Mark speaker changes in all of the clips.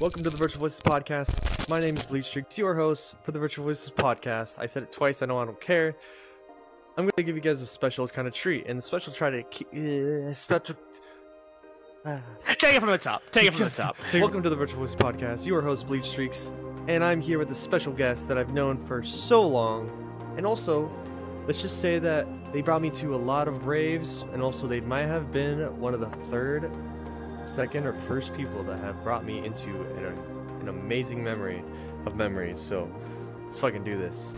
Speaker 1: Welcome to the Virtual Voices Podcast. My name is Bleach Streaks, your host for the Virtual Voices Podcast. I said it twice, I know I don't care. I'm going to give you guys a special kind of treat, and the special try to keep. Uh, special. Uh,
Speaker 2: Take it from the top. Take it from the top.
Speaker 1: Welcome to the Virtual Voices Podcast. Your host, Bleach Streaks, and I'm here with a special guest that I've known for so long. And also, let's just say that they brought me to a lot of raves, and also they might have been one of the third, second, or first people that have brought me into an, an amazing memory of memories. So let's fucking do this.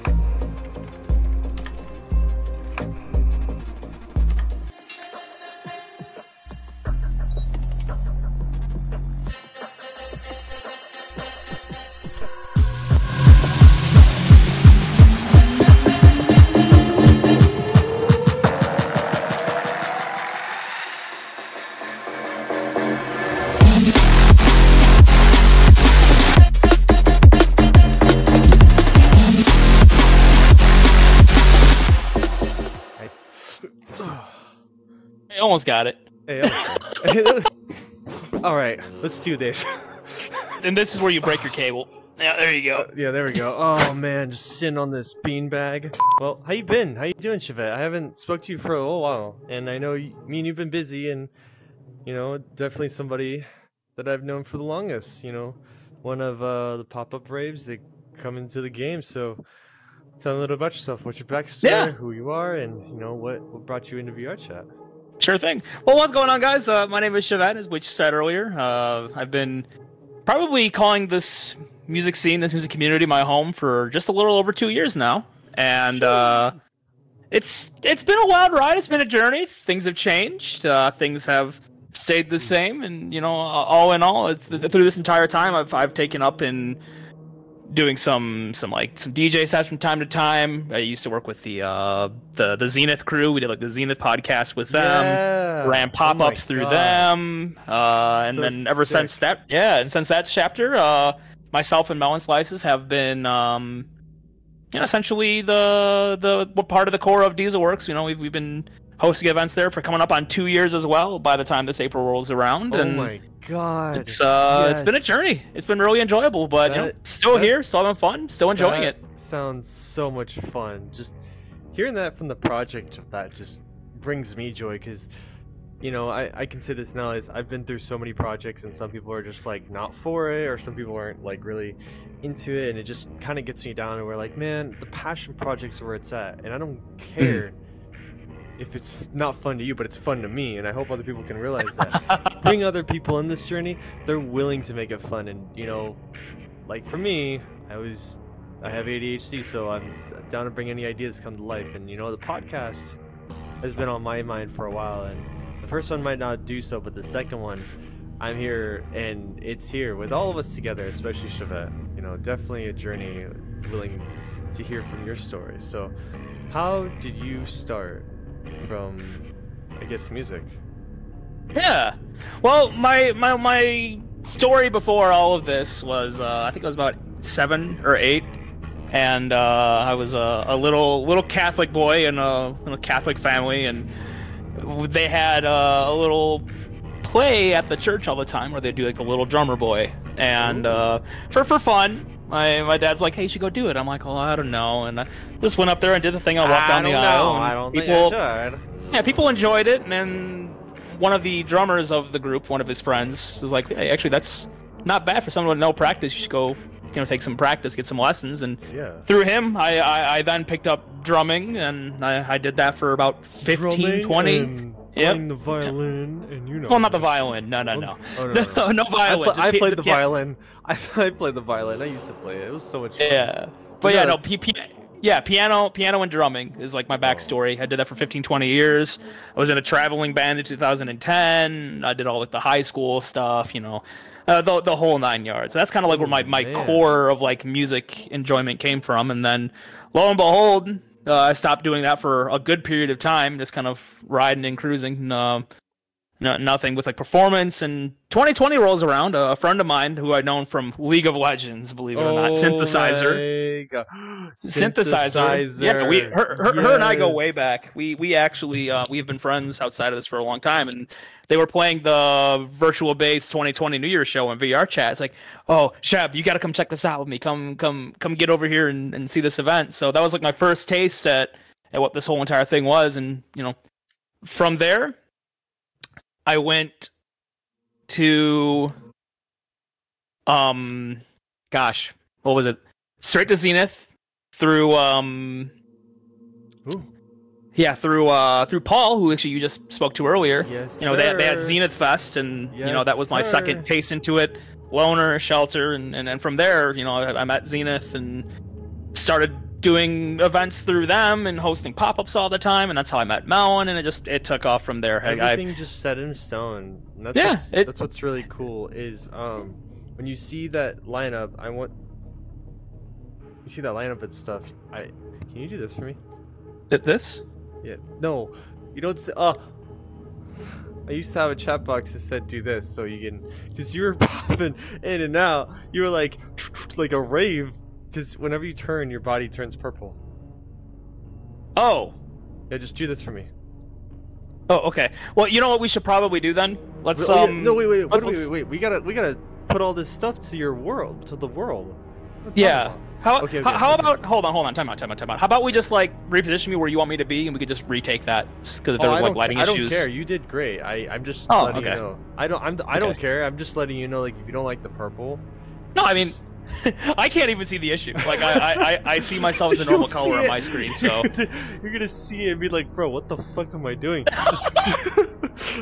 Speaker 2: Almost got it.
Speaker 1: Hey, Alex. All right, let's do this.
Speaker 2: And this is where you break your cable. Yeah, there you go.
Speaker 1: yeah, there we go. Oh man, just sitting on this beanbag. Well, how you been? How you doing, Chevette? I haven't spoke to you for a little while, and I know you, me and you've been busy, and you know, definitely somebody that I've known for the longest. You know, one of uh, the pop-up raves that come into the game. So, tell me a little about yourself. What's your backstory?
Speaker 2: Yeah.
Speaker 1: Who you are, and you know what what brought you into VR chat.
Speaker 2: Sure thing. Well, what's going on, guys? Uh, my name is Chevette, as which said earlier. Uh, I've been probably calling this music scene, this music community, my home for just a little over two years now, and uh, it's it's been a wild ride. It's been a journey. Things have changed. Uh, things have stayed the same, and you know, all in all, it's, through this entire time, I've I've taken up in doing some some like some DJ sets from time to time. I used to work with the uh the the Zenith crew. We did like the Zenith podcast with them.
Speaker 1: yeah.
Speaker 2: Ran
Speaker 1: Oh
Speaker 2: pop ups through
Speaker 1: God.
Speaker 2: them. Uh and
Speaker 1: So
Speaker 2: then ever since that yeah, and since that chapter, uh myself and Melon Slices have been um you know essentially the the what part of the core of Diesel Works. You know, we've we've been hosting events there for coming up on two years as well by the time this April rolls around.
Speaker 1: Oh
Speaker 2: and
Speaker 1: my god.
Speaker 2: it's uh, it's been a journey. It's been really enjoyable, but you know, still
Speaker 1: that-
Speaker 2: here, still having fun, still enjoying
Speaker 1: that
Speaker 2: it.
Speaker 1: Sounds so much fun. Just hearing that from the project of that just brings me joy because you know I, I can say this now is I've been through so many projects and some people are just like not for it or some people aren't like really into it and it just kind of gets me down and we're like man the passion project's where it's at and I don't care if it's not fun to you but it's fun to me and I hope other people can realize that. Bring other people in this journey. They're willing to make it fun and you know like for me i was i have adhd so i'm down to bring any ideas come to life and you know the podcast has been on my mind for a while and the first one might not do so but the second one i'm here and it's here with all of us together especially Chevette. you know definitely a journey willing to hear from your story. So how did you start from i guess music
Speaker 2: Yeah. Well, my my my story before all of this was uh, I think I was about seven or eight, and uh, I was a, a little little Catholic boy in a, in a Catholic family, and they had uh, a little play at the church all the time where they do like the little drummer boy, and uh, for for fun. My, my dad's like, hey, you should go do it. I'm like, oh, I don't know, and I just went up there and did the thing. I walked down
Speaker 1: don't
Speaker 2: the aisle.
Speaker 1: know.
Speaker 2: and
Speaker 1: I don't
Speaker 2: people,
Speaker 1: think I should.
Speaker 2: yeah, people enjoyed it, and then one of the drummers of the group, one of his friends, was like, "Hey, actually, that's not bad for someone with no practice. You should go, you know, take some practice, get some lessons." And
Speaker 1: Yeah.
Speaker 2: through him, I I, I then picked up drumming, and I, I did that for about 15,
Speaker 1: Drumming
Speaker 2: 20.
Speaker 1: and
Speaker 2: Yep.
Speaker 1: playing the violin, and you know.
Speaker 2: Well, not the violin. No, no, no.
Speaker 1: Oh, no,
Speaker 2: No,
Speaker 1: no, no.
Speaker 2: no
Speaker 1: I,
Speaker 2: violin.
Speaker 1: pl- I played the violin. I, I played the violin. I used to play it. It was so much fun.
Speaker 2: Yeah.
Speaker 1: But
Speaker 2: But yeah, no, P- P- yeah, piano, piano and drumming is like my backstory. I did that for 15, 20 years. I was in a traveling band in 2010. I did all like the high school stuff, you know, uh, the the whole nine yards. So That's kind of like where my my
Speaker 1: man.
Speaker 2: core of like music enjoyment came from. And then, lo and behold, uh, I stopped doing that for a good period of time, just kind of riding and cruising. Uh, no, nothing with like performance. And 2020 rolls around. A friend of mine who I'd known from League of Legends, believe it or not, synthesizer.
Speaker 1: synthesizer.
Speaker 2: synthesizer. Yeah, we her, her, her, and I go way back. We we actually uh, we have been friends outside of this for a long time, and they were playing the virtual base 2020 New Year's show on VR chat. It's like, oh, Shab, you got to come check this out with me. Come come come get over here and, and see this event. So that was like my first taste at at what this whole entire thing was, and you know, from there, I went to um, gosh, what was it? Straight to Zenith through um
Speaker 1: Ooh.
Speaker 2: yeah through uh through paul who actually you just spoke to earlier
Speaker 1: Yes,
Speaker 2: you know they, had- they had zenith fest and you know that
Speaker 1: Yes,
Speaker 2: was my
Speaker 1: sir.
Speaker 2: second taste into it loner shelter and, and and from there you know I, i'm at zenith and started doing events through them and hosting pop-ups all the time and that's how i met melon and it just it took off from there I- I,
Speaker 1: Everything just set in stone. And that's
Speaker 2: Yeah,
Speaker 1: what's,
Speaker 2: it-
Speaker 1: that's what's really cool is um when you see that lineup. I want you see that lineup and stuff. I can you do this for me?
Speaker 2: did this
Speaker 1: Yeah. No, you don't. Say, oh, I used to have a chat box that said do this so you can because you were popping in and out. You were like like a rave because whenever you turn, your body turns purple.
Speaker 2: oh
Speaker 1: Yeah, just do this for me.
Speaker 2: oh okay well you know what we should probably do then let's
Speaker 1: Oh, yeah,
Speaker 2: um
Speaker 1: no, wait, wait, wait, wait, wait, wait. We gotta, we gotta put all this stuff to your world, to the world. What are you talking
Speaker 2: Yeah. How,
Speaker 1: Okay,
Speaker 2: how,
Speaker 1: okay,
Speaker 2: how
Speaker 1: okay.
Speaker 2: about hold on hold on time out time out time out how about we just like reposition me where you want me to be and we could just retake that because
Speaker 1: Oh,
Speaker 2: there was like lighting
Speaker 1: I don't
Speaker 2: issues
Speaker 1: care. You did great. I, I'm just
Speaker 2: Oh,
Speaker 1: letting
Speaker 2: okay.
Speaker 1: you know. I don't, I'm, I don't care. I'm just letting you know. Like, if you don't like the purple,
Speaker 2: no i mean
Speaker 1: just-
Speaker 2: i can't even see the issue like i i, I, see myself as a normal color on my screen so
Speaker 1: you're gonna, see it and be like, bro, what the fuck am I doing? Just, it's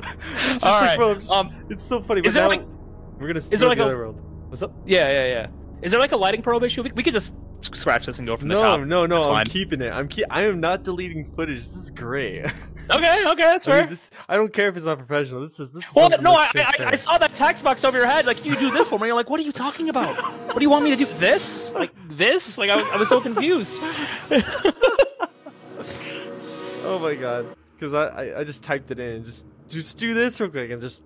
Speaker 1: like,
Speaker 2: right,
Speaker 1: bro, I'm just-
Speaker 2: um,
Speaker 1: it's so funny.
Speaker 2: is there
Speaker 1: now
Speaker 2: like-
Speaker 1: we're gonna
Speaker 2: there
Speaker 1: steal
Speaker 2: like
Speaker 1: the
Speaker 2: a-
Speaker 1: other world. What's up?
Speaker 2: yeah yeah yeah is there like a lighting probe issue we, we could just scratch this and go from the
Speaker 1: No,
Speaker 2: top
Speaker 1: no, no.
Speaker 2: That's
Speaker 1: I'm
Speaker 2: fine.
Speaker 1: keeping it. I'm keep. I am not deleting footage. This is great.
Speaker 2: okay okay that's
Speaker 1: I
Speaker 2: fair
Speaker 1: mean, this, I don't care if it's not professional. This is this is.
Speaker 2: well, no, I, I, I saw that text box over your head. Like, you do this for me. You're like, what are you talking about? What do you want me to do? This? Like, this? Like, I was, I was so confused.
Speaker 1: oh my god! Because I, I I just typed it in. Just just do this real quick and just.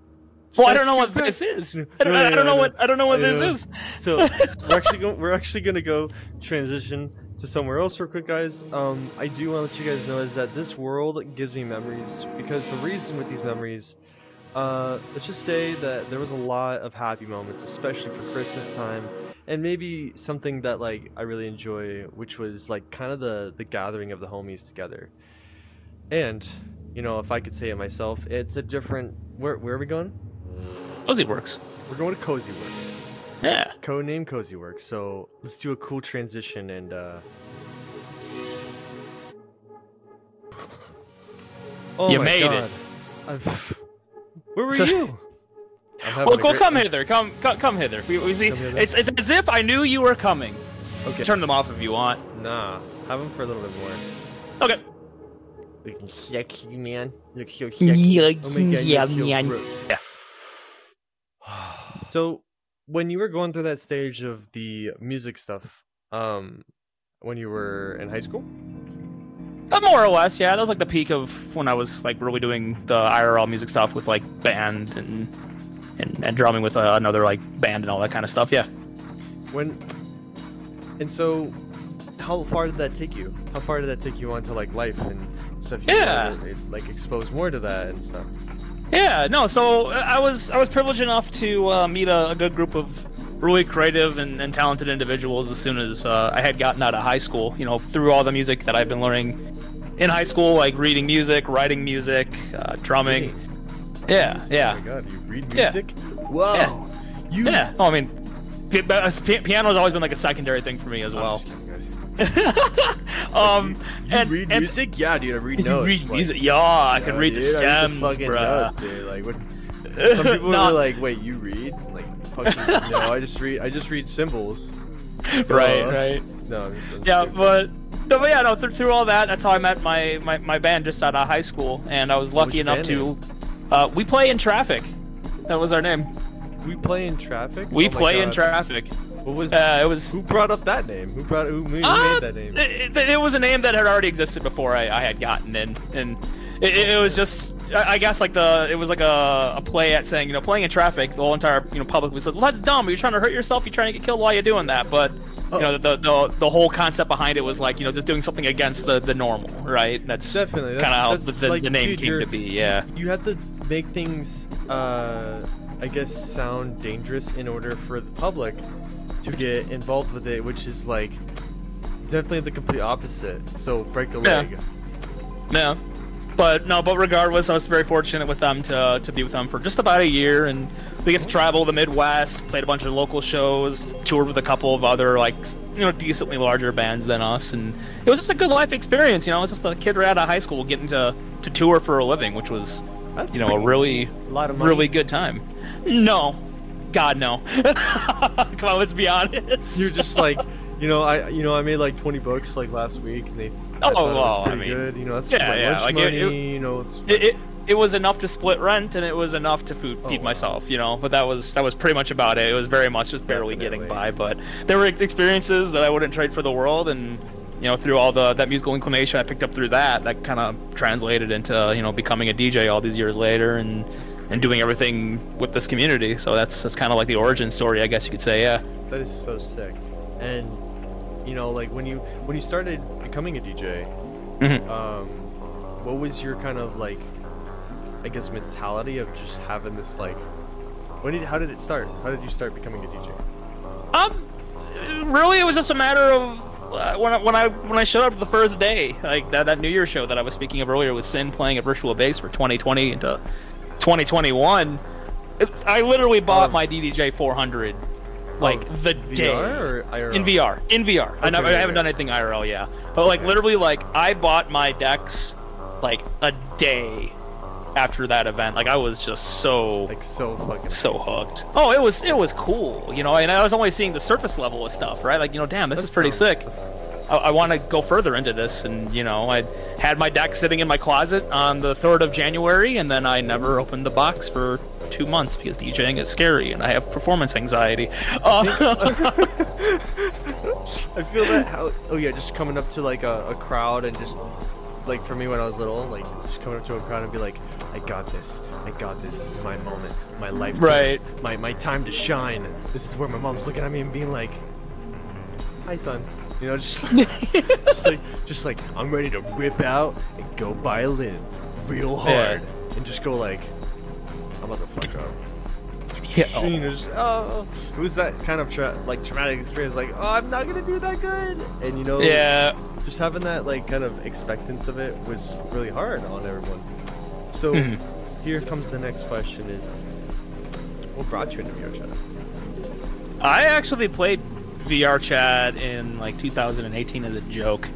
Speaker 2: Well, I don't know what this is. I don't,
Speaker 1: no,
Speaker 2: I
Speaker 1: no,
Speaker 2: don't know
Speaker 1: no.
Speaker 2: what I don't know what this
Speaker 1: know.
Speaker 2: is.
Speaker 1: So we're actually going. We're actually gonna go transition to somewhere else real quick, guys. Um, I do want to let you guys know is that this world gives me memories because the reason with these memories, uh, let's just say that there was a lot of happy moments, especially for Christmas time, and maybe something that like I really enjoy, which was like kind of the the gathering of the homies together. And you know, if I could say it myself, it's a different. Where where are we going?
Speaker 2: Cozy works.
Speaker 1: We're going to Cozy Works.
Speaker 2: Yeah.
Speaker 1: Codename Cozy Works. So let's do a cool transition and uh Oh
Speaker 2: You
Speaker 1: my
Speaker 2: made it.
Speaker 1: I've... Where were
Speaker 2: So-
Speaker 1: you? I'm
Speaker 2: Well,
Speaker 1: a
Speaker 2: go
Speaker 1: great-
Speaker 2: come hither. Come, come, come hither. We, we see.
Speaker 1: Come hither?
Speaker 2: It's, it's as if I knew you were coming.
Speaker 1: Okay.
Speaker 2: Turn them off if you want.
Speaker 1: Nah. Have them for a little bit more.
Speaker 2: Okay.
Speaker 1: Looking sexy, man. Look so
Speaker 2: Yeah,
Speaker 1: sexy. Oh my god,
Speaker 2: yeah,
Speaker 1: you feel
Speaker 2: man.
Speaker 1: gro-
Speaker 2: Yeah.
Speaker 1: So, when you were going through that stage of the music stuff, um, when you were in high school,
Speaker 2: Uh, more or less, yeah. That was like the peak of when I was like really doing the IRL music stuff with like band and and, and drumming with uh, another like band and all that kind of stuff. Yeah.
Speaker 1: when, and so, how far did that take you? How far did that take you onto like life and stuff? You
Speaker 2: Yeah.
Speaker 1: wanted to, like expose more to that and stuff.
Speaker 2: Yeah, no. So uh, I was I was privileged enough to uh, meet a, a good group of really creative and, and talented individuals as soon as uh, I had gotten out of high school. You know, through all the music that I've been learning in high school, like reading music, writing music, uh, drumming. Yeah, yeah.
Speaker 1: Oh my god, you read
Speaker 2: Yeah.
Speaker 1: music? Whoa. You.
Speaker 2: yeah. Oh, I mean, uh, pi- piano's always been like a secondary thing for me as well.
Speaker 1: Just kidding, guys.
Speaker 2: um,
Speaker 1: You
Speaker 2: and,
Speaker 1: read
Speaker 2: and-
Speaker 1: music? Yeah, dude. I read
Speaker 2: You
Speaker 1: notes.
Speaker 2: read
Speaker 1: like-
Speaker 2: music? Yeah, I can
Speaker 1: Yeah,
Speaker 2: read the
Speaker 1: dude, I
Speaker 2: stems,
Speaker 1: fucking
Speaker 2: bruh.
Speaker 1: notes, dude. Like, what? Some people are like, "Wait, you read?" Like, fucking, no, I just read. I just read symbols.
Speaker 2: right,
Speaker 1: Duh.
Speaker 2: right.
Speaker 1: No, I'm just. I'm
Speaker 2: Yeah,
Speaker 1: just-
Speaker 2: but no, but yeah, no. Through, through all that, that's how I met my, my, my band just out of high school, and I was lucky
Speaker 1: your
Speaker 2: enough to. Uh, we play in traffic. That was our name.
Speaker 1: we play in traffic.
Speaker 2: We
Speaker 1: Oh
Speaker 2: play in traffic.
Speaker 1: What was?
Speaker 2: Uh, it was.
Speaker 1: who brought up that name? Who brought? Who, who
Speaker 2: Uh,
Speaker 1: made that name?
Speaker 2: It, it- was a name that had already existed before I, I had gotten in, and it, it, was just I guess like the it was like a, a play at saying you know playing in traffic the whole entire you know public was like well that's dumb you're trying to hurt yourself you're trying to get killed while you're doing that but
Speaker 1: Oh.
Speaker 2: you know the, the the whole concept behind it was like you know just doing something against the the normal right that's
Speaker 1: Definitely.
Speaker 2: kind of how the, the,
Speaker 1: like,
Speaker 2: the name
Speaker 1: dude,
Speaker 2: came to be yeah
Speaker 1: You have to make things, uh, I guess, sound dangerous in order for the public to get involved with it, which is like definitely the complete opposite. So break a
Speaker 2: Yeah.
Speaker 1: leg.
Speaker 2: Yeah. But no, but regardless, I was very fortunate with them to to be with them for just about a year, and we get to travel the Midwest, played a bunch of local shows, toured with a couple of other like you know decently larger bands than us, and it was just a good life experience. You know, I was just a kid right out of high school getting to to tour for a living, which was
Speaker 1: That's
Speaker 2: you know a really
Speaker 1: a lot of money.
Speaker 2: really good time. No, God no. Come on, let's be honest.
Speaker 1: You're just like, you know, I you know I made like 20 bucks like last week, and they I
Speaker 2: Oh,
Speaker 1: it was
Speaker 2: well, I
Speaker 1: pretty
Speaker 2: mean,
Speaker 1: good. You know, that's
Speaker 2: yeah,
Speaker 1: my
Speaker 2: yeah,
Speaker 1: lunch
Speaker 2: like,
Speaker 1: money.
Speaker 2: it-
Speaker 1: you know, it's
Speaker 2: it, it, it was enough to split rent and it was enough to food,
Speaker 1: Oh,
Speaker 2: feed
Speaker 1: wow.
Speaker 2: myself you know but that was that was pretty much about it it was very much just barely getting by but there were experiences that i wouldn't trade for the world and you know through all the that musical inclination i picked up through that that kind of translated into you know becoming a dj all these years later and and doing everything with this community so that's that's kind of like the origin story i guess you could say yeah
Speaker 1: that is so sick. And you know, like when you when you started becoming a DJ,
Speaker 2: Mhm.
Speaker 1: um, what was your kind of like, I guess, mentality of just having this like, when did how did it start? How did you start becoming a DJ?
Speaker 2: Um, really, it was just a matter of uh, when I, when I when I showed up the first day, like that, that New Year show that I was speaking of earlier with Sin playing a virtual bass for 2020 into 2021. It, I literally bought
Speaker 1: Of-
Speaker 2: my DDJ 400 like
Speaker 1: Of
Speaker 2: the
Speaker 1: VR
Speaker 2: day
Speaker 1: or IRL?
Speaker 2: in VR. In VR. I, never,
Speaker 1: Okay,
Speaker 2: I haven't
Speaker 1: yeah.
Speaker 2: done anything IRL yet, but like
Speaker 1: Okay.
Speaker 2: literally, like I bought my decks like a day after that event. Like I was just so
Speaker 1: Like so fucking.
Speaker 2: so hooked. Oh, it was it was cool, you know. And I was only seeing the surface level of stuff, right? Like you know, damn, this
Speaker 1: That
Speaker 2: is pretty sick. I, I want to go further into this, and you know, I had my deck sitting in my closet on the third of January, and then I never opened the box for two months because DJing is scary, and I have performance anxiety. Uh,
Speaker 1: I feel that how oh yeah, just coming up to like a, a crowd and just like for me when I was little, like just coming up to a crowd and be like, I got this, I got this, this is my moment, my life,
Speaker 2: Right.
Speaker 1: My my time to shine. This is where my mom's looking at me and being like, Hi son. You know, just just like just like I'm ready to rip out and go violin real
Speaker 2: Yeah.
Speaker 1: hard and just go like I'm about to fuck up.
Speaker 2: Yeah, oh.
Speaker 1: You know, just, oh, it was that kind of tra- like traumatic experience. Like, oh, I'm not gonna do that good, and you know,
Speaker 2: yeah,
Speaker 1: just having that like kind of expectance of it was really hard on everyone. So
Speaker 2: Mhm.
Speaker 1: here comes the next question: Is what brought you into VR chat?
Speaker 2: I actually played VR chat in like 2018 as a joke.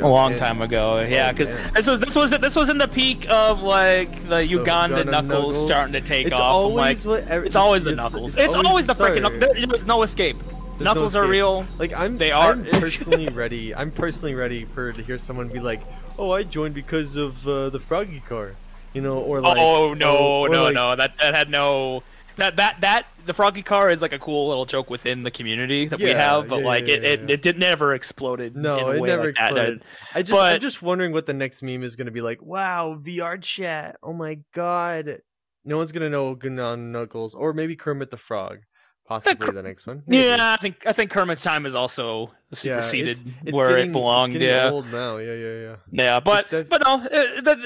Speaker 1: A,
Speaker 2: long time ago. Yeah,
Speaker 1: Oh,
Speaker 2: because
Speaker 1: man.
Speaker 2: this was this was this was in the peak of like the Uganda
Speaker 1: Uganda
Speaker 2: knuckles, starting to take
Speaker 1: it's
Speaker 2: off.
Speaker 1: Always
Speaker 2: like,
Speaker 1: every-
Speaker 2: it's always the knuckles.
Speaker 1: It's,
Speaker 2: It's, always the freaking. There, there's no escape.
Speaker 1: There's no
Speaker 2: knuckles are real.
Speaker 1: Like I'm,
Speaker 2: They are-
Speaker 1: I'm personally ready. I'm personally ready for to hear someone be like, "Oh, I joined because of uh, the Froggy car," you know, or like,
Speaker 2: oh no,
Speaker 1: or
Speaker 2: no,
Speaker 1: like-
Speaker 2: no. That that had no. That that that the froggy car is like a cool little joke within the community that we have, but
Speaker 1: yeah,
Speaker 2: like
Speaker 1: yeah,
Speaker 2: it,
Speaker 1: yeah,
Speaker 2: it, it did never exploded.
Speaker 1: No, it never
Speaker 2: like that.
Speaker 1: exploded. I just, I'm just wondering what the next meme is gonna be like. Wow, VR chat. Oh my god. No one's gonna know Gunnan Knuckles, or maybe Kermit the Frog, possibly
Speaker 2: Cr-
Speaker 1: the next one. Maybe.
Speaker 2: Yeah, I think I think Kermit's time is also
Speaker 1: Yeah,
Speaker 2: superseded
Speaker 1: it's, it's
Speaker 2: where
Speaker 1: getting,
Speaker 2: it belonged.
Speaker 1: It's
Speaker 2: yeah.
Speaker 1: old now. Yeah, yeah, yeah.
Speaker 2: Yeah, but
Speaker 1: def-
Speaker 2: but no, uh, it, it,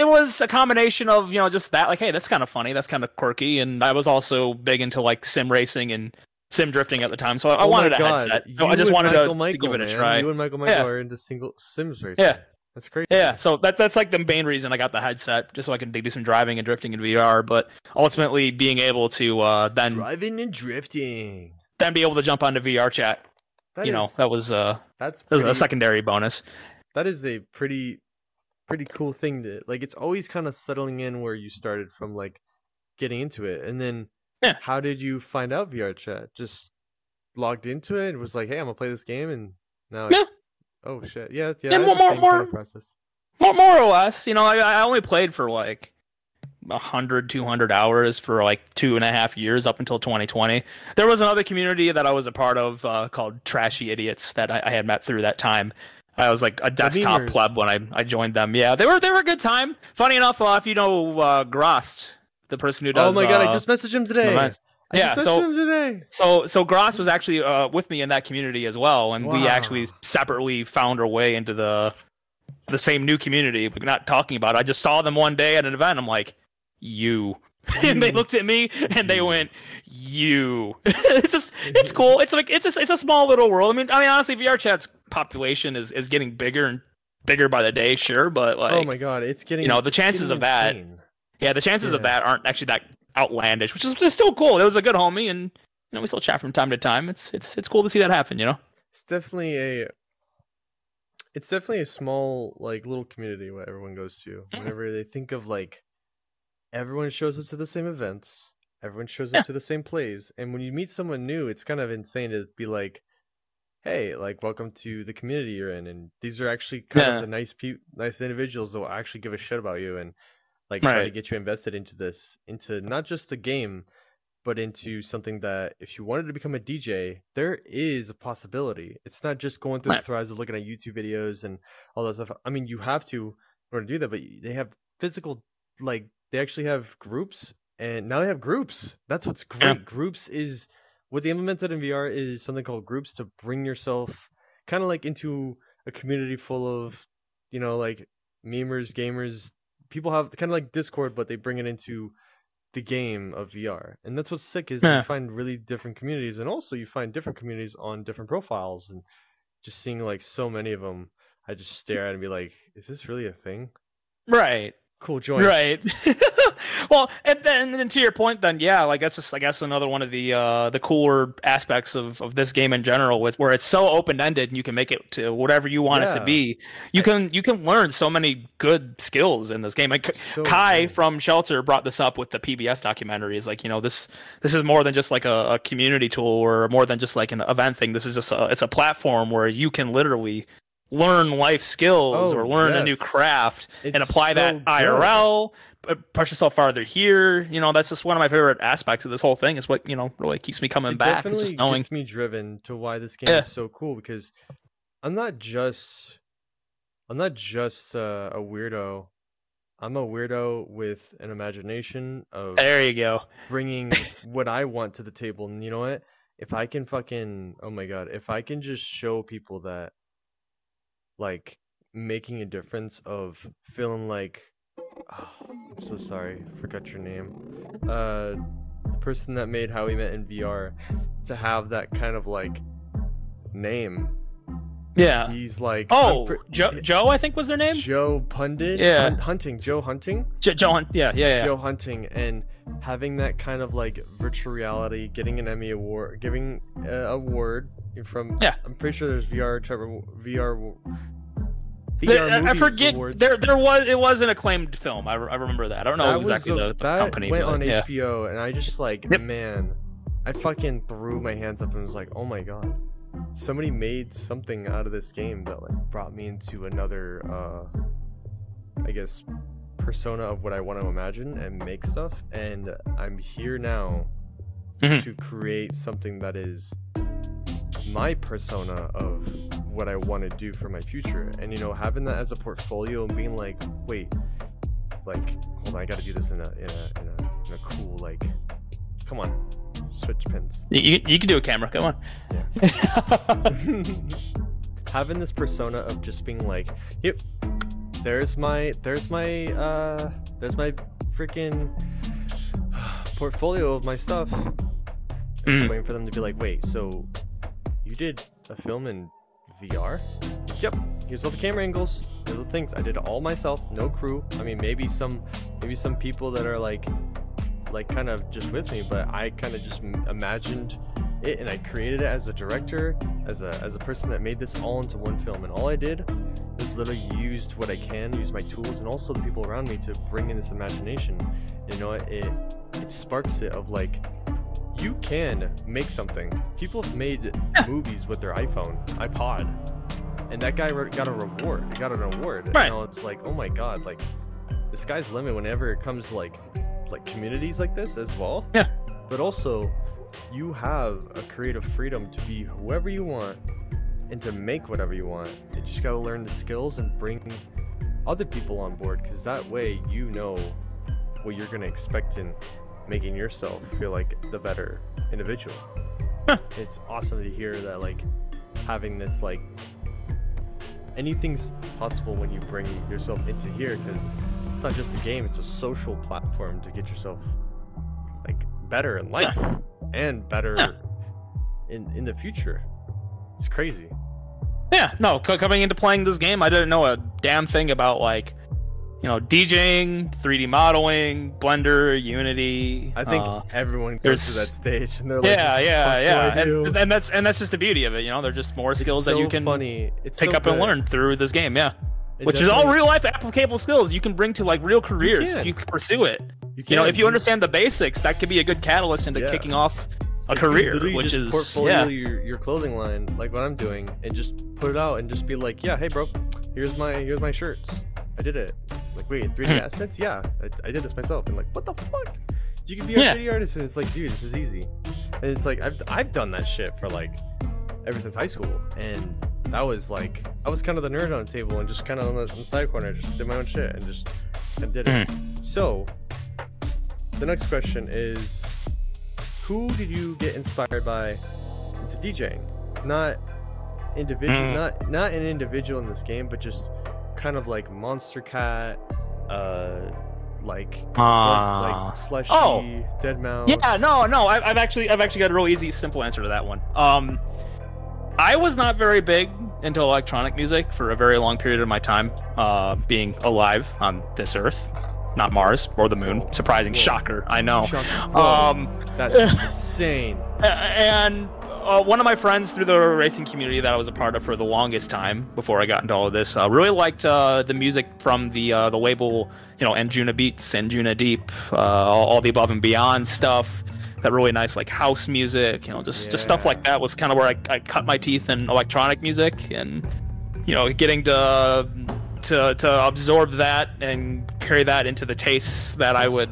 Speaker 2: it was a combination of you know just that like hey that's kind of funny that's kind of quirky and I was also big into like sim racing and sim drifting at the time so I, I
Speaker 1: Oh my
Speaker 2: wanted a
Speaker 1: God,
Speaker 2: headset
Speaker 1: You
Speaker 2: I just wanted
Speaker 1: Michael
Speaker 2: to,
Speaker 1: Michael,
Speaker 2: to give it a
Speaker 1: man.
Speaker 2: try
Speaker 1: You and Michael Michael
Speaker 2: Yeah.
Speaker 1: are into single Sims racing.
Speaker 2: yeah
Speaker 1: that's crazy.
Speaker 2: yeah so that that's like the main reason I got the headset just so I can do some driving and drifting in VR but ultimately being able to uh, then
Speaker 1: Driving and drifting.
Speaker 2: then be able to jump onto VR chat
Speaker 1: That
Speaker 2: you know that was uh
Speaker 1: that's
Speaker 2: that was a secondary bonus
Speaker 1: that is a pretty pretty cool thing to like it's always kind of settling in where you started from like getting into it and then
Speaker 2: Yeah.
Speaker 1: how did you find out VR chat just logged into it and was like hey I'm gonna play this game and now
Speaker 2: Yeah.
Speaker 1: it's oh shit yeah yeah,
Speaker 2: more- more- more-
Speaker 1: process
Speaker 2: more, more or less you know I, I only played for like 100 200 hours for like two and a half years up until 2020 there was another community that i was a part of uh, called trashy idiots that I, I had met through that time I was like a desktop pleb when I, I joined them. Yeah, they were they were a good time. Funny enough, uh, if you know uh, Grost, the person who does Oh
Speaker 1: my god, I
Speaker 2: uh,
Speaker 1: just messaged him today.
Speaker 2: events.
Speaker 1: I
Speaker 2: Yeah, so-
Speaker 1: messaged him today.
Speaker 2: So so Gross was actually uh, with me in that community as well, and we actually separately found our way into the the same new community. We're not talking about. It. I just saw them one day at an event. I'm like, you. and they looked at me and they went, "You." it's just, it's cool. It's like, it's just, it's a small little world. I mean, I mean, honestly, VR chat's population is is getting bigger and bigger by the day, sure, but like,
Speaker 1: oh my god, it's getting.
Speaker 2: you know, the chances of that-
Speaker 1: insane.
Speaker 2: yeah, the chances of that aren't actually that outlandish, which is is still cool. It was a good homie, and you know, we still chat from time to time. It's it's it's cool to see that happen. You know.
Speaker 1: It's definitely a. It's definitely a small, like, little community where everyone goes to.
Speaker 2: Mhm.
Speaker 1: Whenever they think of like, everyone shows up to the same events, everyone shows
Speaker 2: Yeah.
Speaker 1: up to the same plays, and when you meet someone new, it's kind of insane to be like, "Hey, like, welcome to the community you're in," and these are actually kind
Speaker 2: Yeah.
Speaker 1: of the nice people nice individuals that will actually give a shit about you and like try to get you invested into this, into not just the game, but into something that if you wanted to become a DJ, there is a possibility. It's not just going through
Speaker 2: Right.
Speaker 1: the threads of looking at YouTube videos and all that stuff. I mean, you have to in order to do that, but they have physical, like they actually have groups, and now they have groups. That's what's great.
Speaker 2: Yeah.
Speaker 1: Groups is what they implemented in VR is something called groups to bring yourself kind of like into a community full of, you know, like memers, gamers. People have kind of like Discord, but they bring it into the game of VR. And that's what's sick is
Speaker 2: Yeah.
Speaker 1: you find really different communities and also you find different communities on different profiles and just seeing like so many of them I just stare at and be like, is this really a thing?
Speaker 2: Right.
Speaker 1: Cool join.
Speaker 2: Right. well, and then and to your point, then yeah, like that's just I guess another one of the uh, the cooler aspects of, of this game in general, with where it's so open ended and you can make it to whatever you want it to be. You can you can learn so many good skills in this game. Like
Speaker 1: So
Speaker 2: Kai
Speaker 1: good.
Speaker 2: from Shelter brought this up with the PBS documentary. Is like you know this this is more than just like a, a community tool or more than just like an event thing. This is just a it's a platform where you can literally learn life skills
Speaker 1: Oh,
Speaker 2: or learn a new
Speaker 1: yes.
Speaker 2: craft and apply
Speaker 1: so
Speaker 2: that
Speaker 1: good.
Speaker 2: IRL, p- push yourself farther here. You know, that's just one of my favorite aspects of this whole thing. Is what you know really keeps me coming
Speaker 1: it
Speaker 2: back.
Speaker 1: Definitely
Speaker 2: just knowing.
Speaker 1: gets me driven to why this game
Speaker 2: Yeah.
Speaker 1: is so cool because I'm not just I'm not just uh, a weirdo. I'm a weirdo with an imagination of
Speaker 2: There you go.
Speaker 1: bringing what I want to the table. And you know what? If I can fucking oh my god, if I can just show people that like making a difference of feeling like oh, I'm so sorry, forgot your name. Uh the person that made How We Met in VR to have that kind of like name.
Speaker 2: Yeah.
Speaker 1: He's like
Speaker 2: Oh,
Speaker 1: pre-
Speaker 2: Joe. Joe, I think was their name.
Speaker 1: Joe Pundit
Speaker 2: Yeah.
Speaker 1: Hun- Hunting, Joe Hunting.
Speaker 2: Jo- Joe. Hunt- Yeah, yeah, yeah.
Speaker 1: Joe Hunting and having that kind of like virtual reality, getting an Emmy award, giving uh, award from.
Speaker 2: Yeah.
Speaker 1: I'm pretty sure there's VR Trevor VR.
Speaker 2: There-
Speaker 1: VR
Speaker 2: I- forget.
Speaker 1: awards.
Speaker 2: There, there was. It was an acclaimed film. I, re- I remember that. I don't know
Speaker 1: That was
Speaker 2: exactly
Speaker 1: a-
Speaker 2: the, the
Speaker 1: that
Speaker 2: company.
Speaker 1: went
Speaker 2: but
Speaker 1: on
Speaker 2: yeah.
Speaker 1: HBO, and I just like
Speaker 2: Yep.
Speaker 1: man, I fucking threw my hands up and was like, oh my god, somebody made something out of this game that like brought me into another, uh, I guess, persona of what I want to imagine and make stuff, and I'm here now
Speaker 2: Mhm.
Speaker 1: to create something that is my persona of what I want to do for my future, and you know, having that as a portfolio and being like, wait, like, hold on, I got to do this in a in a in a, in a cool like, come on, switch pins.
Speaker 2: You, you, you can do a camera. Come on.
Speaker 1: having this persona of just being like, yep, there's my there's my uh there's my freaking portfolio of my stuff. I'm just
Speaker 2: Mm.
Speaker 1: waiting for them to be like, wait, so you did a film in VR? Yep. Here's all the camera angles. Here's all the things. I did it all myself, no crew. I mean, maybe some maybe some people that are like like kind of just with me, but I kind of just m- imagined it and I created it as a director, as a as a person that made this all into one film. And all I did was literally used what I can, use my tools, and also the people around me to bring in this imagination. You know? It it sparks it of like you can make something. People have made movies with their iPhone, iPod, and that guy got a reward. He got an award.
Speaker 2: Right.
Speaker 1: You know, it's like, oh my god, like the sky's limit whenever it comes to like like communities like this as well.
Speaker 2: Yeah.
Speaker 1: But also, you have a creative freedom to be whoever you want, and to make whatever you want. You just gotta learn the skills and bring other people on board, because that way you know what you're gonna expect in making yourself feel like the better individual. it's awesome to hear that like having this like anything's possible when you bring yourself into here because it's not just a game it's a social platform to get yourself like better in life
Speaker 2: Yeah.
Speaker 1: and better
Speaker 2: Yeah.
Speaker 1: in in the future it's crazy
Speaker 2: Yeah, no, co- coming into playing this game, I didn't know a damn thing about like, you know, DJing, 3D modeling, Blender, Unity.
Speaker 1: i think
Speaker 2: uh,
Speaker 1: everyone goes to that stage and they're like
Speaker 2: yeah, yeah, yeah, and, and that's and that's just the beauty of it. You know, they're just more skills that you can
Speaker 1: funny it's
Speaker 2: pick
Speaker 1: so
Speaker 2: up and learn through this game. Yeah,
Speaker 1: It
Speaker 2: which is all real life applicable skills you can bring to like real careers if you pursue it.
Speaker 1: you,
Speaker 2: You know, if you understand the basics, that could be a good catalyst into
Speaker 1: Yeah.
Speaker 2: kicking off a
Speaker 1: You
Speaker 2: career, which is
Speaker 1: portfolio
Speaker 2: yeah,
Speaker 1: your, your clothing line like what I'm doing and just put it out and just be like, yeah, hey bro, here's my here's my shirts. I did it. Like wait, 3D
Speaker 2: Mhm.
Speaker 1: assets? Yeah, I, I did this myself. And like, what the fuck? You can be
Speaker 2: Yeah.
Speaker 1: a 3D artist and it's like, dude, this is easy. And it's like I've I've done that shit for like ever since high school and that was like I was kind of the nerd on the table and just kind of on the, on the side corner just did my own shit and just and did it. So the next question is who did you get inspired by into DJing? Not individual,
Speaker 2: Mm.
Speaker 1: not not an individual in this game, but just kind of like Monstercat, uh, like
Speaker 2: Ah.
Speaker 1: like Slushii,
Speaker 2: Oh.
Speaker 1: Dead Mouse.
Speaker 2: Yeah, no, no. I, I've actually, I've actually got a real easy, simple answer to that one. Um, I was not very big into electronic music for a very long period of my time, uh, being alive on this Earth, not Mars or the Moon. Surprising,
Speaker 1: Whoa.
Speaker 2: shocker, I know.
Speaker 1: Shock- Whoa,
Speaker 2: Um,
Speaker 1: that's insane.
Speaker 2: and uh, one of my friends through the racing community that I was a part of for the longest time before I got into all of this uh, really liked uh, the music from the uh, the label, you know, Anjunabeats, Anjuna Deep, uh, all, all the above and beyond stuff. That really nice like house music, you know, just just stuff like that was kind of where I, I cut my teeth in electronic music and you know getting to to to absorb that and carry that into the tastes that I would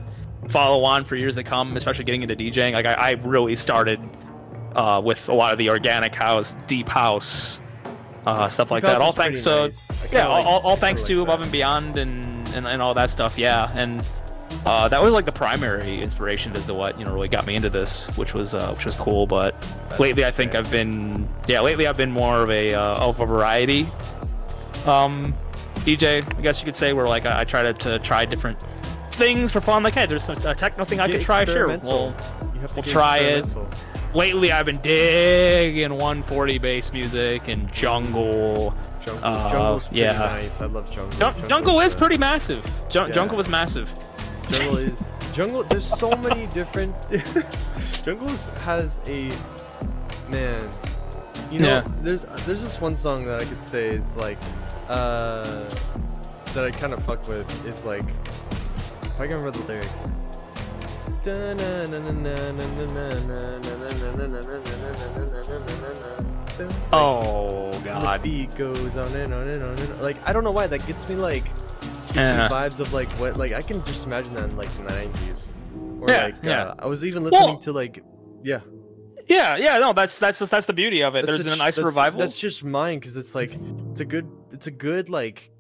Speaker 2: follow on for years to come, especially getting into DJing. Like I, I really started uh, with a lot of the organic house, deep house, uh, stuff like that. All thanks to
Speaker 1: nice.
Speaker 2: Yeah, all,
Speaker 1: like-
Speaker 2: all, all thanks
Speaker 1: like
Speaker 2: to
Speaker 1: that.
Speaker 2: Above and Beyond and, and and all that stuff. Yeah, and uh, that was like the primary inspiration as to what you know really got me into this, which was uh, which was cool. But
Speaker 1: That's
Speaker 2: lately, I think. I've been yeah, lately I've been more of a uh, of a variety um, DJ. I guess you could say where like I, I try to, to try different things for fun. Like hey, there's a techno thing I could try. Sure, well
Speaker 1: You have to
Speaker 2: we'll try it. lately I've been digging 140 bass music and jungle.
Speaker 1: Jungle,
Speaker 2: Uh,
Speaker 1: jungle's pretty
Speaker 2: yeah.
Speaker 1: nice. I love jungle.
Speaker 2: Jun-
Speaker 1: Jungle's,
Speaker 2: jungle is pretty massive. Jun-
Speaker 1: yeah.
Speaker 2: Jungle is massive.
Speaker 1: Jungle is jungle. There's so many different. Jungles has a man. You know,
Speaker 2: Yeah.
Speaker 1: there's there's this one song that I could say is like, uh, that I kind of fuck with is like, if I can remember the lyrics.
Speaker 2: Oh
Speaker 1: And the
Speaker 2: god.
Speaker 1: beat goes on and on and on and on. Like I don't know why that gets me like gets
Speaker 2: Yeah.
Speaker 1: me vibes of like what like I can just imagine that in like the nineties. Or
Speaker 2: Yeah,
Speaker 1: like
Speaker 2: yeah.
Speaker 1: uh, I was even listening
Speaker 2: Well-
Speaker 1: to like yeah.
Speaker 2: Yeah, yeah, no, that's that's just that's the beauty of it.
Speaker 1: that's
Speaker 2: There's been a nice
Speaker 1: that's,
Speaker 2: revival.
Speaker 1: That's just mine because it's like it's a good it's a good like